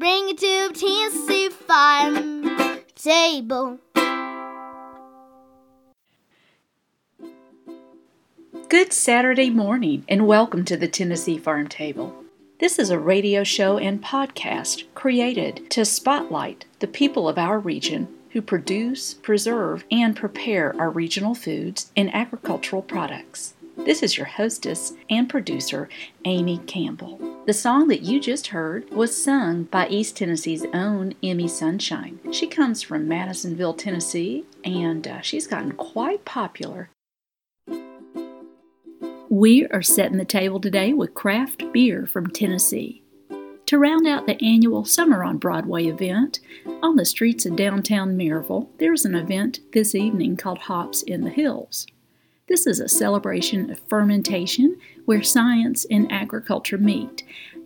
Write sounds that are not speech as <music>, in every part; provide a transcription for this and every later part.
Bring it to Tennessee farm table. Good Saturday morning, and welcome to the Tennessee Farm Table. This is a radio show and podcast created to spotlight the people of our region who produce, preserve, and prepare our regional foods and agricultural products. This is your hostess and producer, Amy Campbell. The song that you just heard was sung by East Tennessee's own Emi Sunshine. She comes from Madisonville, Tennessee, and uh, she's gotten quite popular we are setting the table today with craft beer from Tennessee. To round out the annual Summer on Broadway event, on the streets of downtown Maryville, there's an event this evening called Hops in the Hills. This is a celebration of fermentation where science and agriculture meet,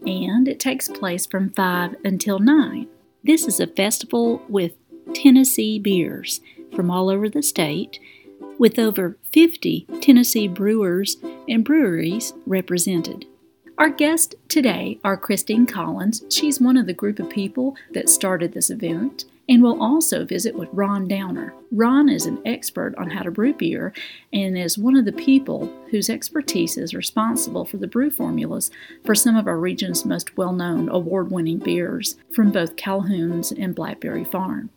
and it takes place from 5 until 9. This is a festival with Tennessee beers from all over the state with over 50 Tennessee brewers and breweries represented. Our guests today are Christine Collins. She's one of the group of people that started this event. And we'll also visit with Ron Downer. Ron is an expert on how to brew beer and is one of the people whose expertise is responsible for the brew formulas for some of our region's most well known award winning beers from both Calhoun's and Blackberry Farm.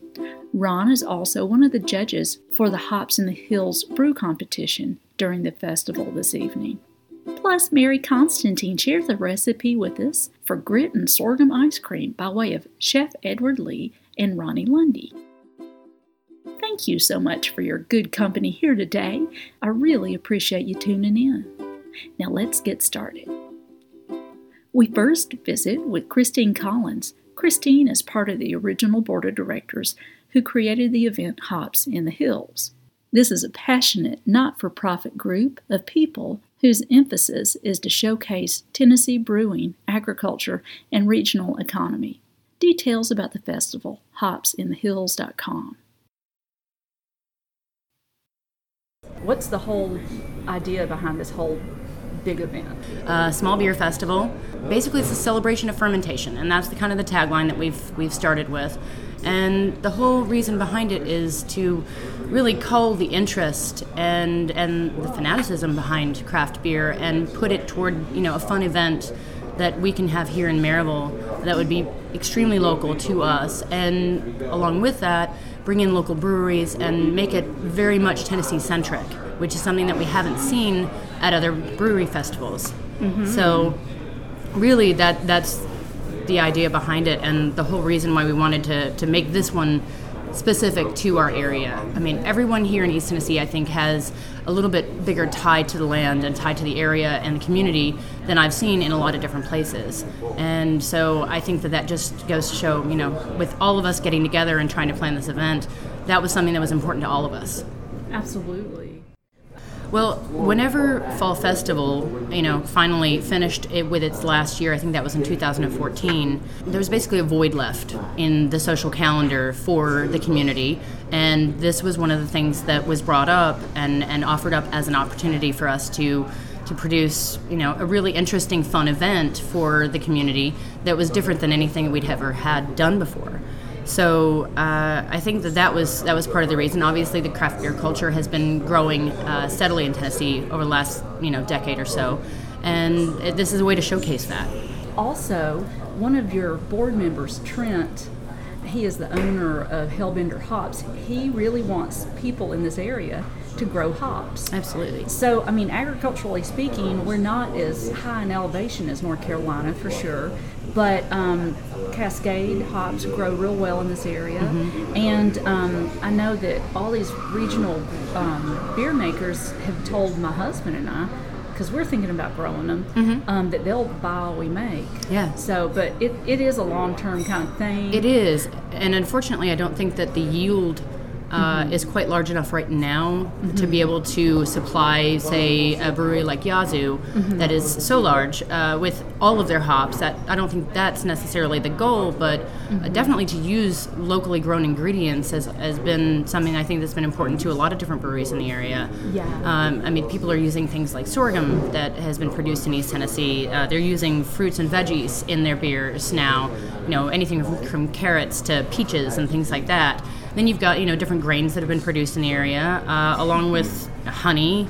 Ron is also one of the judges for the Hops in the Hills brew competition during the festival this evening. Plus, Mary Constantine shares a recipe with us for grit and sorghum ice cream by way of Chef Edward Lee and Ronni Lundy. Thank you so much for your good company here today. I really appreciate you tuning in. Now let's get started. We first visit with Christine Collins. Christine is part of the original board of directors who created the event Hops in the Hills. This is a passionate, not for profit group of people whose emphasis is to showcase Tennessee brewing, agriculture, and regional economy. Details about the festival, hopsinthehills.com. What's the whole idea behind this whole big event? Uh, small beer festival. Basically, it's a celebration of fermentation, and that's the kind of the tagline that we've we've started with. And the whole reason behind it is to really cull the interest and and the fanaticism behind craft beer and put it toward you know a fun event that we can have here in Maryville that would be extremely local to us, and along with that, bring in local breweries and make it very much Tennessee centric, which is something that we haven't seen at other brewery festivals. Mm-hmm. So, really, that that's the idea behind it and the whole reason why we wanted to, to make this one specific to our area. I mean, everyone here in East Tennessee, I think, has a little bit bigger tie to the land and tie to the area and the community than I've seen in a lot of different places. And so I think that that just goes to show, you know, with all of us getting together and trying to plan this event, that was something that was important to all of us. Absolutely. Well, whenever Fall Festival, you know, finally finished it with its last year, I think that was in 2014, there was basically a void left in the social calendar for the community. And this was one of the things that was brought up and, and offered up as an opportunity for us to to produce, you know, a really interesting, fun event for the community that was different than anything we'd ever had done before. So uh, I think that that was that was part of the reason. Obviously, the craft beer culture has been growing uh, steadily in Tennessee over the last you know decade or so, and it, this is a way to showcase that. also, one of your board members, Trent, he is the owner of Hellbender Hops. He really wants people in this area to grow hops. Absolutely. So, I mean, agriculturally speaking, we're not as high in elevation as North Carolina for sure, but um, Cascade hops grow real well in this area. Mm-hmm. And um, I know that all these regional um, beer makers have told my husband and I because we're thinking about growing them, mm-hmm. um, that they'll buy all we make. Yeah. So, but it, it is a long term kind of thing. It is. And unfortunately, I don't think that the yield uh, mm-hmm. is quite large enough right now mm-hmm. to be able to supply, say, a brewery like Yazoo mm-hmm. that is so large uh, with all of their hops. That I don't think that's necessarily the goal, but uh, definitely to use locally grown ingredients has, has been something I think that's been important to a lot of different breweries in the area. Yeah. Um, I mean, people are using things like sorghum that has been produced in East Tennessee. Uh, they're using fruits and veggies in their beers now. You know, anything from, from carrots to peaches and things like that. Then you've got you know different grains that have been produced in the area, uh, along with honey.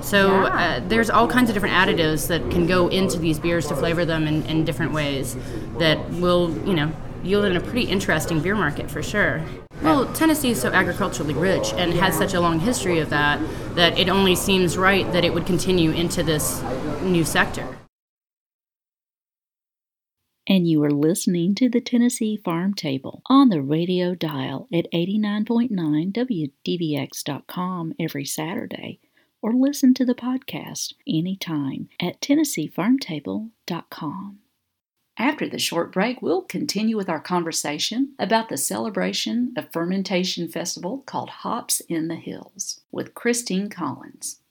So uh, there's all kinds of different additives that can go into these beers to flavor them in, in different ways that will you know yield in a pretty interesting beer market for sure. Well, Tennessee is so agriculturally rich and has such a long history of that that it only seems right that it would continue into this new sector and you are listening to the Tennessee Farm Table on the radio dial at 89.9 WDVX.com every Saturday, or listen to the podcast anytime at TennesseeFarmTable.com. After the short break, we'll continue with our conversation about the celebration of fermentation festival called Hops in the Hills with Christine Collins.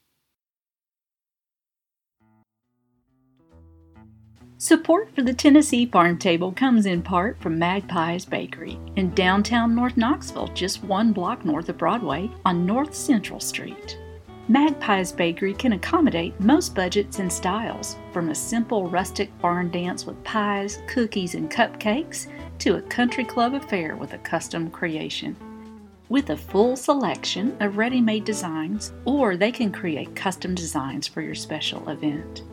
Support for the Tennessee Farm Table comes in part from Magpie's Bakery in downtown North Knoxville, just one block north of Broadway on North Central Street. Magpie's Bakery can accommodate most budgets and styles, from a simple rustic barn dance with pies, cookies, and cupcakes to a country club affair with a custom creation. With a full selection of ready made designs, or they can create custom designs for your special event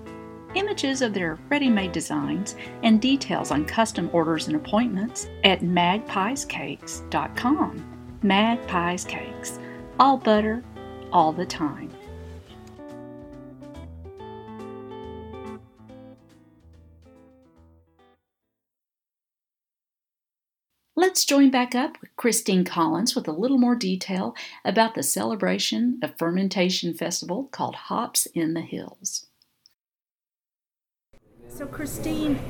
images of their ready made designs, and details on custom orders and appointments at magpiescakes.com. Magpies Cakes, all butter, all the time. Let's join back up with Christine Collins with a little more detail about the celebration of fermentation festival called Hops in the Hills. So, Christine,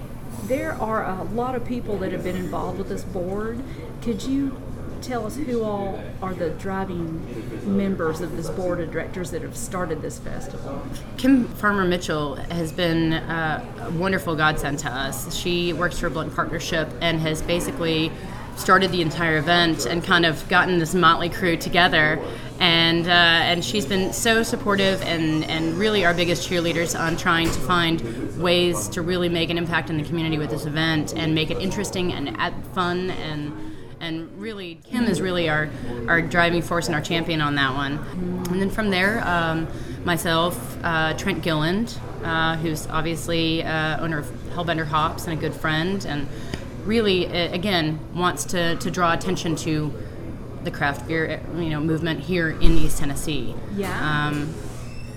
there are a lot of people that have been involved with this board. Could you tell us who all are the driving members of this board of directors that have started this festival? Kim Farmer Mitchell has been a wonderful godsend to us. She works for Blount Partnership and has basically started the entire event and kind of gotten this motley crew together. And uh, and she's been so supportive and and really our biggest cheerleaders on trying to find ways to really make an impact in the community with this event and make it interesting and fun and and really Kim is really our our driving force and our champion on that one. And then from there um, myself uh, Trent Gilland uh, who's obviously uh, owner of Hellbender Hops and a good friend and really again wants to to draw attention to the craft beer you know movement here in East Tennessee. Yeah. Um,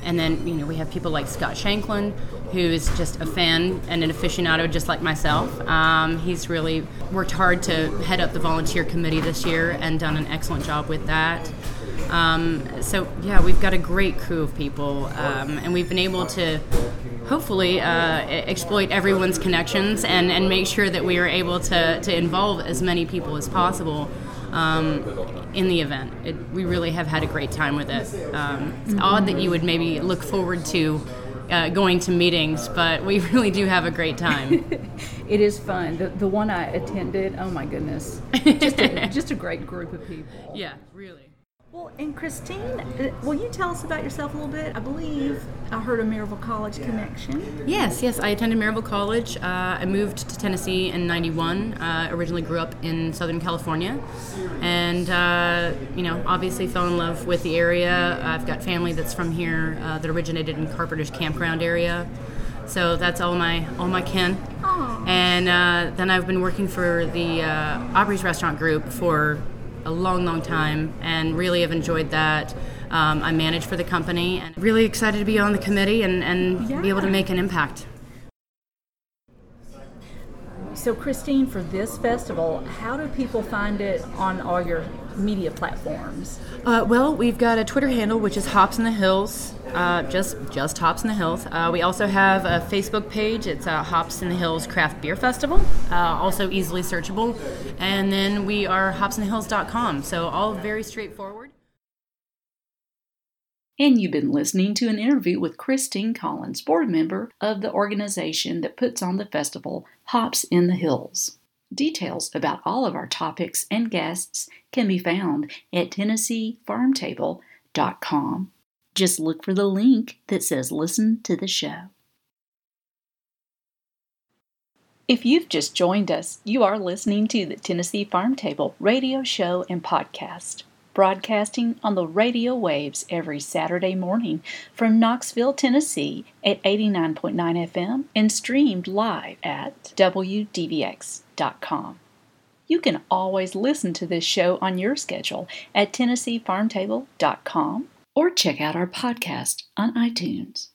and then you know we have people like Scott Shanklin, who is just a fan and an aficionado just like myself. Um, he's really worked hard to head up the volunteer committee this year and done an excellent job with that. Um, so yeah, we've got a great crew of people, um, and we've been able to hopefully uh, exploit everyone's connections and, and make sure that we are able to, to involve as many people as possible um, in the event. It, we really have had a great time with it. Um, it's mm-hmm. odd that you would maybe look forward to uh, going to meetings, but we <laughs> really do have a great time. <laughs> it is fun. The, the one I attended, oh my goodness, just a, <laughs> just a great group of people. Yeah, really. Well, and Christine, uh, will you tell us about yourself a little bit? I believe I heard a Maryville College connection. Yes, yes. I attended Maryville College. Uh, I moved to Tennessee in '91. Uh, originally grew up in Southern California, and uh, you know, obviously fell in love with the area. I've got family that's from here uh, that originated in Carpenter's Campground area. So that's all my all my kin. Aww. And uh, then I've been working for the uh, Aubrey's Restaurant Group for a long, long time, and really have enjoyed that. Um, I manage for the company, and really excited to be on the committee and, and yeah. be able to make an impact. So, Christine, for this festival, how do people find it on all your media platforms? Uh, well, we've got a Twitter handle which is Hops in the Hills, uh, just just Hops in the Hills. Uh, we also have a Facebook page. It's uh, Hops in the Hills Craft Beer Festival, uh, also easily searchable. And then we are hopsinthehills.com. So all very straightforward. And you've been listening to an interview with Christine Collins, board member of the organization that puts on the festival Hops in the Hills. Details about all of our topics and guests can be found at TennesseeFarmTable.com. Just look for the link that says Listen to the Show. If you've just joined us, you are listening to the Tennessee Farm Table radio show and podcast broadcasting on the radio waves every Saturday morning from Knoxville, Tennessee at 89.9 FM and streamed live at WDVX.com. You can always listen to this show on your schedule at TennesseeFarmTable.com or check out our podcast on iTunes.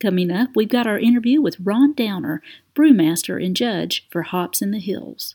Coming up, we've got our interview with Ron Downer, brewmaster and judge for Hops in the Hills.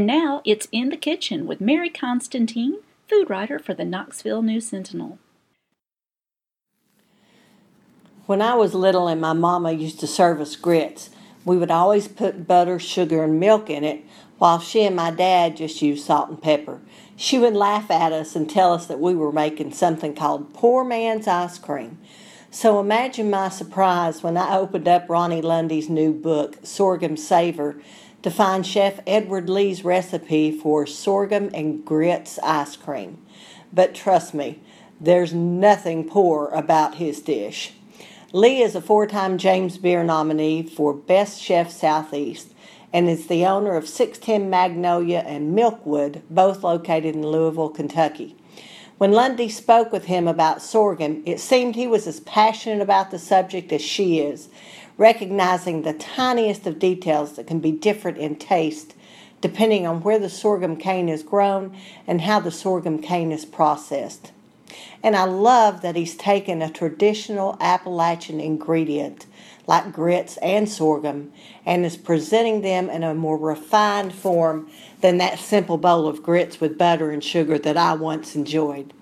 And now it's in the kitchen with Mary Constantine, food writer for the Knoxville News Sentinel. When I was little and my mama used to serve us grits, we would always put butter, sugar, and milk in it, while she and my dad just used salt and pepper. She would laugh at us and tell us that we were making something called poor man's ice cream. So imagine my surprise when I opened up Ronni Lundy's new book, Sorghum Savor, to find Chef Edward Lee's recipe for sorghum and grits ice cream. But trust me, there's nothing poor about his dish. Lee is a four time James Beard nominee for Best Chef Southeast and is the owner of 610 Magnolia and Milkwood, both located in Louisville, Kentucky. When Lundy spoke with him about sorghum, it seemed he was as passionate about the subject as she is, recognizing the tiniest of details that can be different in taste depending on where the sorghum cane is grown and how the sorghum cane is processed. And I love that he's taken a traditional Appalachian ingredient like grits and sorghum and is presenting them in a more refined form than that simple bowl of grits with butter and sugar that I once enjoyed.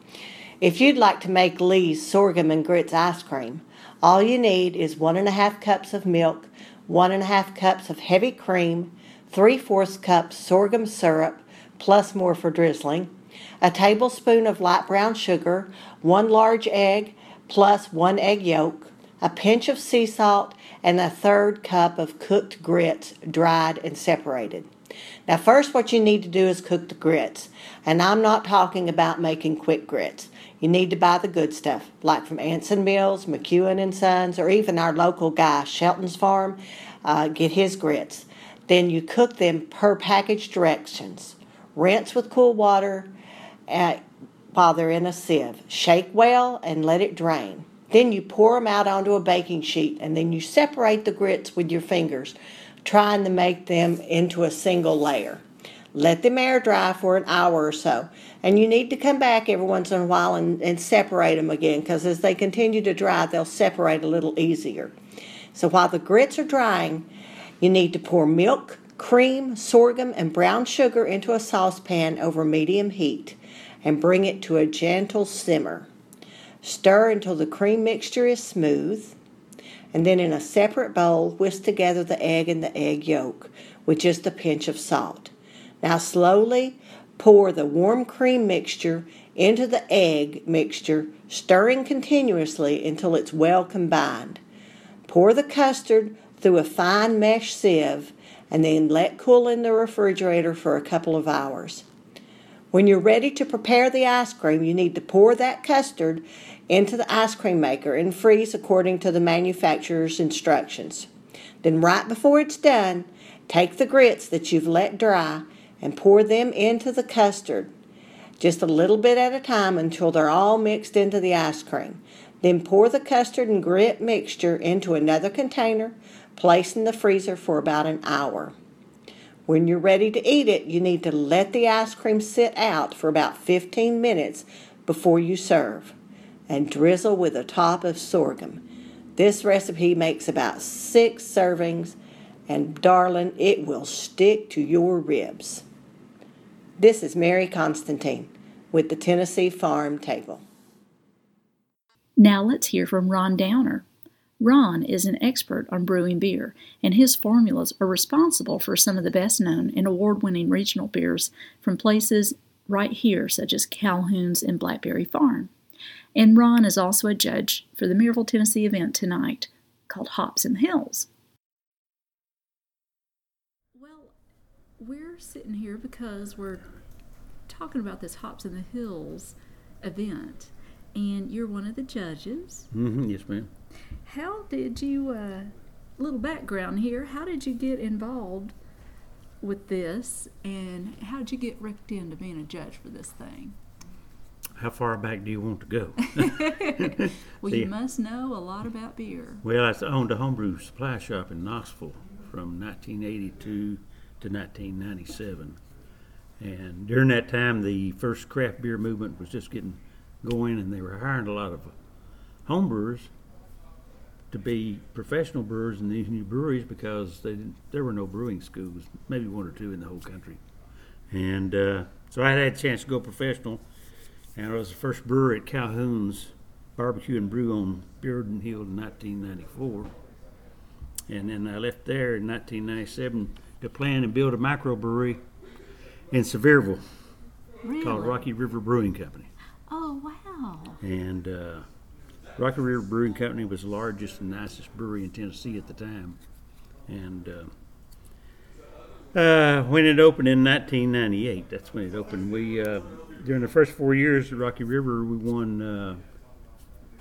If you'd like to make Lee's sorghum and grits ice cream, all you need is one and a half cups of milk, one and a half cups of heavy cream, three fourths cups sorghum syrup, plus more for drizzling, a tablespoon of light brown sugar, one large egg, plus one egg yolk, a pinch of sea salt, and a third cup of cooked grits, dried and separated. Now, first, what you need to do is cook the grits. And I'm not talking about making quick grits. You need to buy the good stuff, like from Anson Mills, McEwen and Sons, or even our local guy, Shelton's Farm. Uh, get his grits. Then you cook them per package directions. Rinse with cool water uh, while they're in a sieve. Shake well and let it drain. Then you pour them out onto a baking sheet and then you separate the grits with your fingers, trying to make them into a single layer. Let them air dry for an hour or so. And you need to come back every once in a while and, and separate them again because as they continue to dry, they'll separate a little easier. So while the grits are drying, you need to pour milk, cream, sorghum, and brown sugar into a saucepan over medium heat and bring it to a gentle simmer. Stir until the cream mixture is smooth, and then in a separate bowl, whisk together the egg and the egg yolk with just a pinch of salt. Now, slowly pour the warm cream mixture into the egg mixture, stirring continuously until it's well combined. Pour the custard through a fine mesh sieve and then let cool in the refrigerator for a couple of hours. When you're ready to prepare the ice cream, you need to pour that custard into the ice cream maker and freeze according to the manufacturer's instructions. Then, right before it's done, take the grits that you've let dry and pour them into the custard, just a little bit at a time until they're all mixed into the ice cream. Then pour the custard and grit mixture into another container, place in the freezer for about an hour. When you're ready to eat it, you need to let the ice cream sit out for about 15 minutes before you serve and drizzle with a top of sorghum. This recipe makes about six servings, and darling, it will stick to your ribs. This is Mary Constantine with the Tennessee Farm Table. Now let's hear from Ron Downer. Ron is an expert on brewing beer, and his formulas are responsible for some of the best known and award winning regional beers from places right here, such as Calhoun's and Blackberry Farm. And Ron is also a judge for the Maryville, Tennessee event tonight called Hops in the Hills. Well, we're sitting here because we're talking about this Hops in the Hills event, and you're one of the judges. Mm-hmm, yes, ma'am. How did you, uh, little background here, how did you get involved with this, and how did you get ripped into being a judge for this thing? How far back do you want to go? <laughs> <laughs> Well, See- you must know a lot about beer. well, I owned a homebrew supply shop in Knoxville from 1982 to 1997. And during that time, the first craft beer movement was just getting going, and they were hiring a lot of homebrewers to be professional brewers in these new breweries because they didn't, there were no brewing schools, maybe one or two in the whole country. And uh, so I had a chance to go professional, and I was the first brewer at Calhoun's Barbecue and Brew on Bearden Hill in 1994. And then I left there in 1997 to plan and build a microbrewery in Sevierville Really? called Rocky River Brewing Company. Oh, wow. And uh, Rocky River Brewing Company was the largest and nicest brewery in Tennessee at the time. And uh, uh, when it opened in 1998, that's when it opened. We uh, during the first four years at Rocky River, we won uh,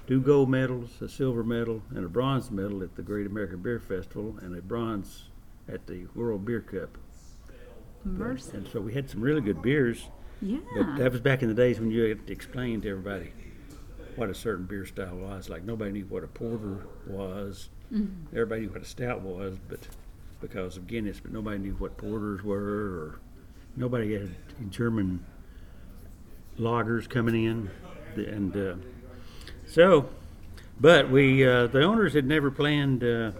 two gold medals, a silver medal, and a bronze medal at the Great American Beer Festival, and a bronze at the World Beer Cup. Mercy. And so we had some really good beers. Yeah. But that was back in the days when you had to explain to everybody what a certain beer style was. Like nobody knew what a porter was. Everybody knew what a stout was, but because of Guinness, but nobody knew what porters were, or nobody had German lagers coming in, and uh, so. But we, uh, the owners had never planned uh,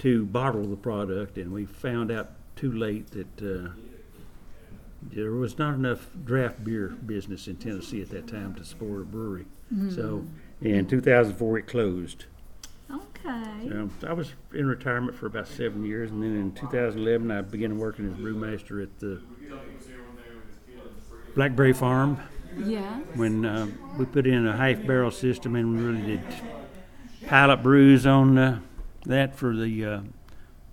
to bottle the product, and we found out too late that uh, there was not enough draft beer business in Tennessee at that time to support a brewery. So in 2004 it closed. Okay. So I was in retirement for about seven years, and then in 2011 I began working as brewmaster at the Blackberry Farm Yeah. when uh, we put in a half barrel system and we really did pilot brews on uh, that for the uh,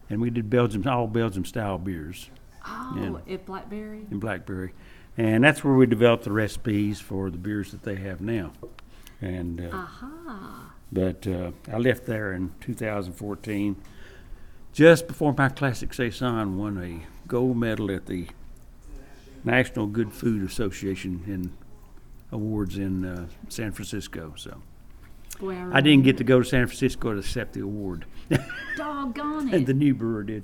and we did Belgium all Belgium style beers Oh, at Blackberry? in Blackberry, and that's where we developed the recipes for the beers that they have now. And uh, Aha. but uh, I left there in 2014, just before my classic saison won a gold medal at the National Good Food Association in awards in uh, San Francisco. So Boy, I didn't get to go to San Francisco to accept the award, <laughs> Doggone and it. the new brewer did.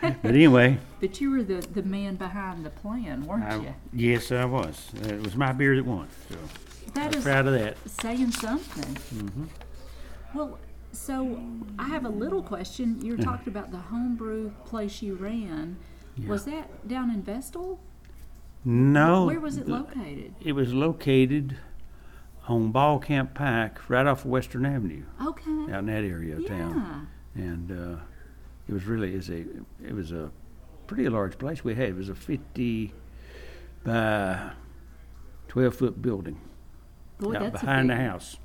but anyway, <laughs> but you were the, the man behind the plan, weren't I, you? yes, I was. It was my beer that won. So That I'm is proud of that. saying something. Mm-hmm. Well, so I have a little question. You were talking about the homebrew place you ran. Was that down in Vestal? No. Where was it located? It was located on Ball Camp Pike, right off of Western Avenue, Okay. out in that area of Yeah. town. And uh, it was really is a it was a pretty large place we had. It was a fifty by 12 foot building Boy, out behind the house.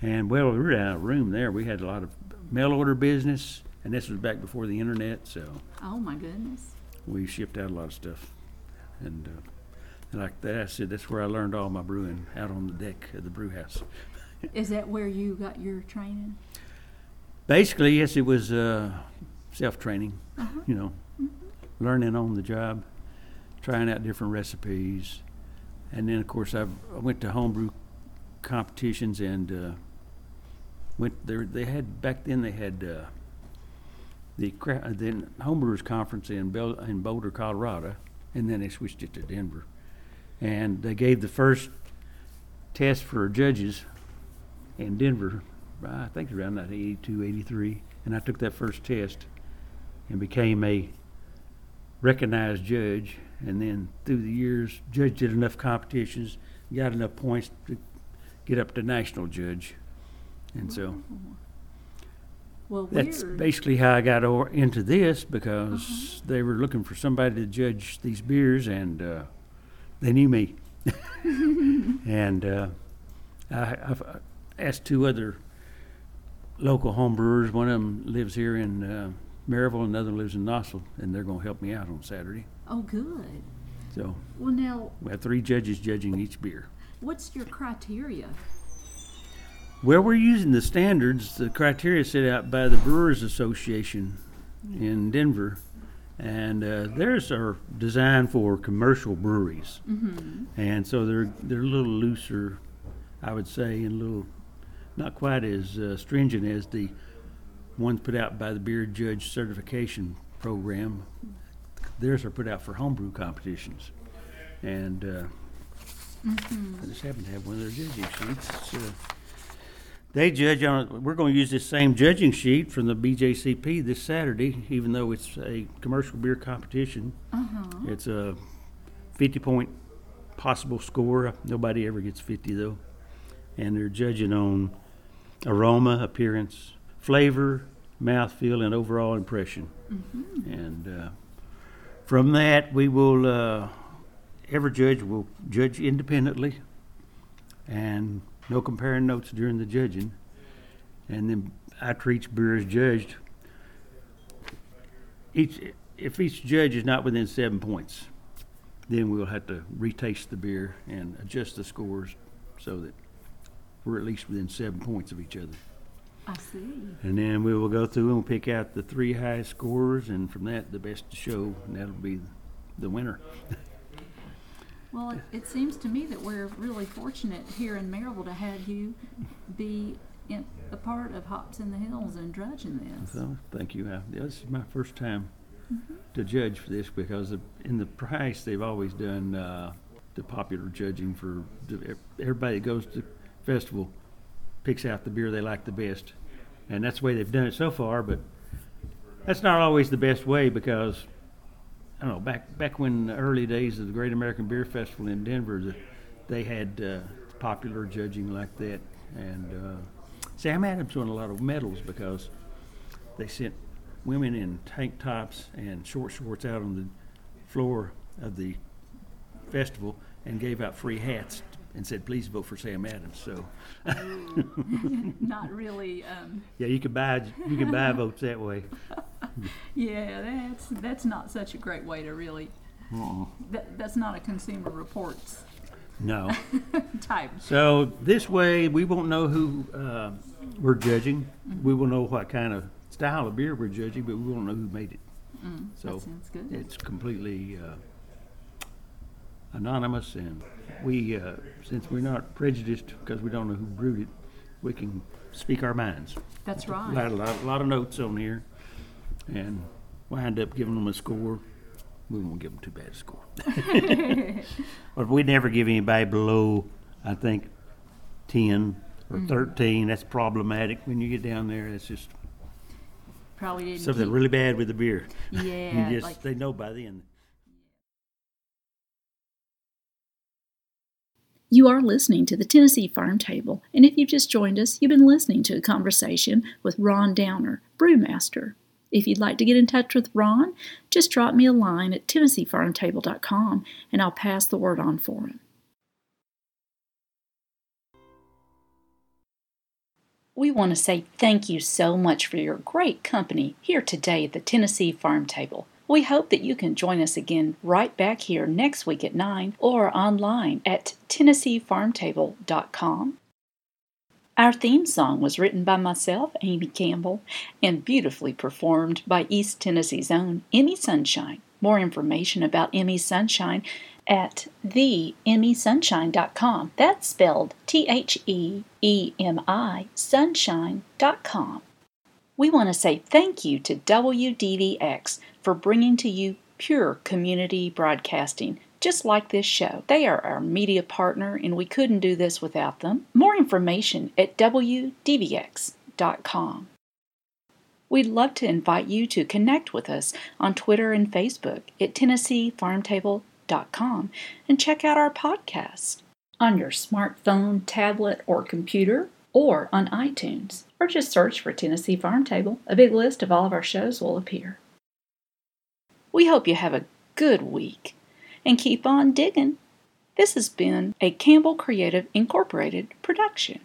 And well, we were out of room there. We had a lot of mail order business, and this was back before the internet, so Oh my goodness. we shipped out a lot of stuff. And, uh, and like that, I said that's where I learned all my brewing out on the deck of the brew house. Is that where you got your training? Basically, yes, it was uh, self training, you know, learning on the job, trying out different recipes. And then, of course, I've, I went to homebrew competitions and uh, went there. They had, back then, they had uh, the, cra- the homebrewers conference in, Bel- in Boulder, Colorado, and then they switched it to Denver. And they gave the first test for judges in Denver, I think it was around that 82, 83, and I took that first test and became a recognized judge. And then through the years, judged at enough competitions, got enough points to get up to national judge. And so Well, that's we're basically how I got or- into this because they were looking for somebody to judge these beers, and uh, they knew me. <laughs> and uh, I, I've uh, asked two other local home brewers. One of them lives here in uh, Maryville, another lives in Knoxville, and they're going to help me out on Saturday. oh good. So Well, now we have three judges judging each beer. what's your criteria? Well, we're using the standards, the criteria set out by the Brewers Association in Denver, and uh, theirs are designed for commercial breweries, and so they're they're a little looser, I would say, and a little not quite as uh, stringent as the ones put out by the Beer Judge Certification Program. Theirs are put out for homebrew competitions, and uh, I just happen to have one of their judging sheets. It's, uh, they judge on. We're going to use this same judging sheet from the BJCP this Saturday, even though it's a commercial beer competition. Uh-huh. It's a 50 point possible score. Nobody ever gets 50 though, and they're judging on aroma, appearance, flavor, mouthfeel, and overall impression. And uh, from that, we will. Uh, every judge will judge independently, and no comparing notes during the judging. And then after each beer is judged, each if each judge is not within seven points, then we'll have to retaste the beer and adjust the scores so that we're at least within seven points of each other. I see. And then we will go through and pick out the three highest scorers, and from that, the best to show, and that'll be the winner. <laughs> Well, it, it seems to me that we're really fortunate here in Maryville to have you be in, a part of Hops in the Hills and drudging this. So, thank you. I, this is my first time to judge for this because of, in the price they've always done uh, the popular judging for the, everybody that goes to festival picks out the beer they like the best, and that's the way they've done it so far. But that's not always the best way because I don't know. Back back when the early days of the Great American Beer Festival in Denver, the, they had uh, popular judging like that, and uh, Sam Adams won a lot of medals because they sent women in tank tops and short shorts out on the floor of the festival and gave out free hats and said, "Please vote for Sam Adams." So, <laughs> Not really. Um, yeah, you can buy you can buy votes that way. <laughs> yeah, that's that's not such a great way to really. That, that's not a Consumer Reports No. <laughs> type. So this way, we won't know who uh, we're judging. We will know what kind of style of beer we're judging, but we won't know who made it. so that sounds good. it's completely uh, anonymous, and we, uh, since we're not prejudiced because we don't know who brewed it, we can speak our minds. That's A lot, right. a lot, a lot of notes on here, and wind up giving them a score. We won't give them too bad a score. <laughs> but we never give anybody below, I think, 10 or Mm-hmm. 13. That's problematic when you get down there. It's just Probably something keep- really bad with the beer. Yeah, <laughs> you just, like they know by then. You are listening to the Tennessee Farm Table, and if you've just joined us, you've been listening to a conversation with Ron Downer, brewmaster. If you'd like to get in touch with Ron, just drop me a line at tennesseefarmtable.com and I'll pass the word on for him. We want to say thank you so much for your great company here today at the Tennessee Farm Table. We hope that you can join us again right back here next week at 9 or online at TennesseeFarmTable.com. Our theme song was written by myself, Amy Campbell, and beautifully performed by East Tennessee's own Emi Sunshine. More information about Emi Sunshine at theemisunshine.com. That's spelled T H E E M I sunshine.com. We want to say thank you to WDVX for bringing to you pure community broadcasting, just like this show. They are our media partner, and we couldn't do this without them. More information at WDVX.com. We'd love to invite you to connect with us on Twitter and Facebook at TennesseeFarmTable.com and check out our podcast on your smartphone, tablet, or computer, or on iTunes, or just search for Tennessee Farm Table. A big list of all of our shows will appear. We hope you have a good week and keep on digging. This has been a Campbell Creative Incorporated production.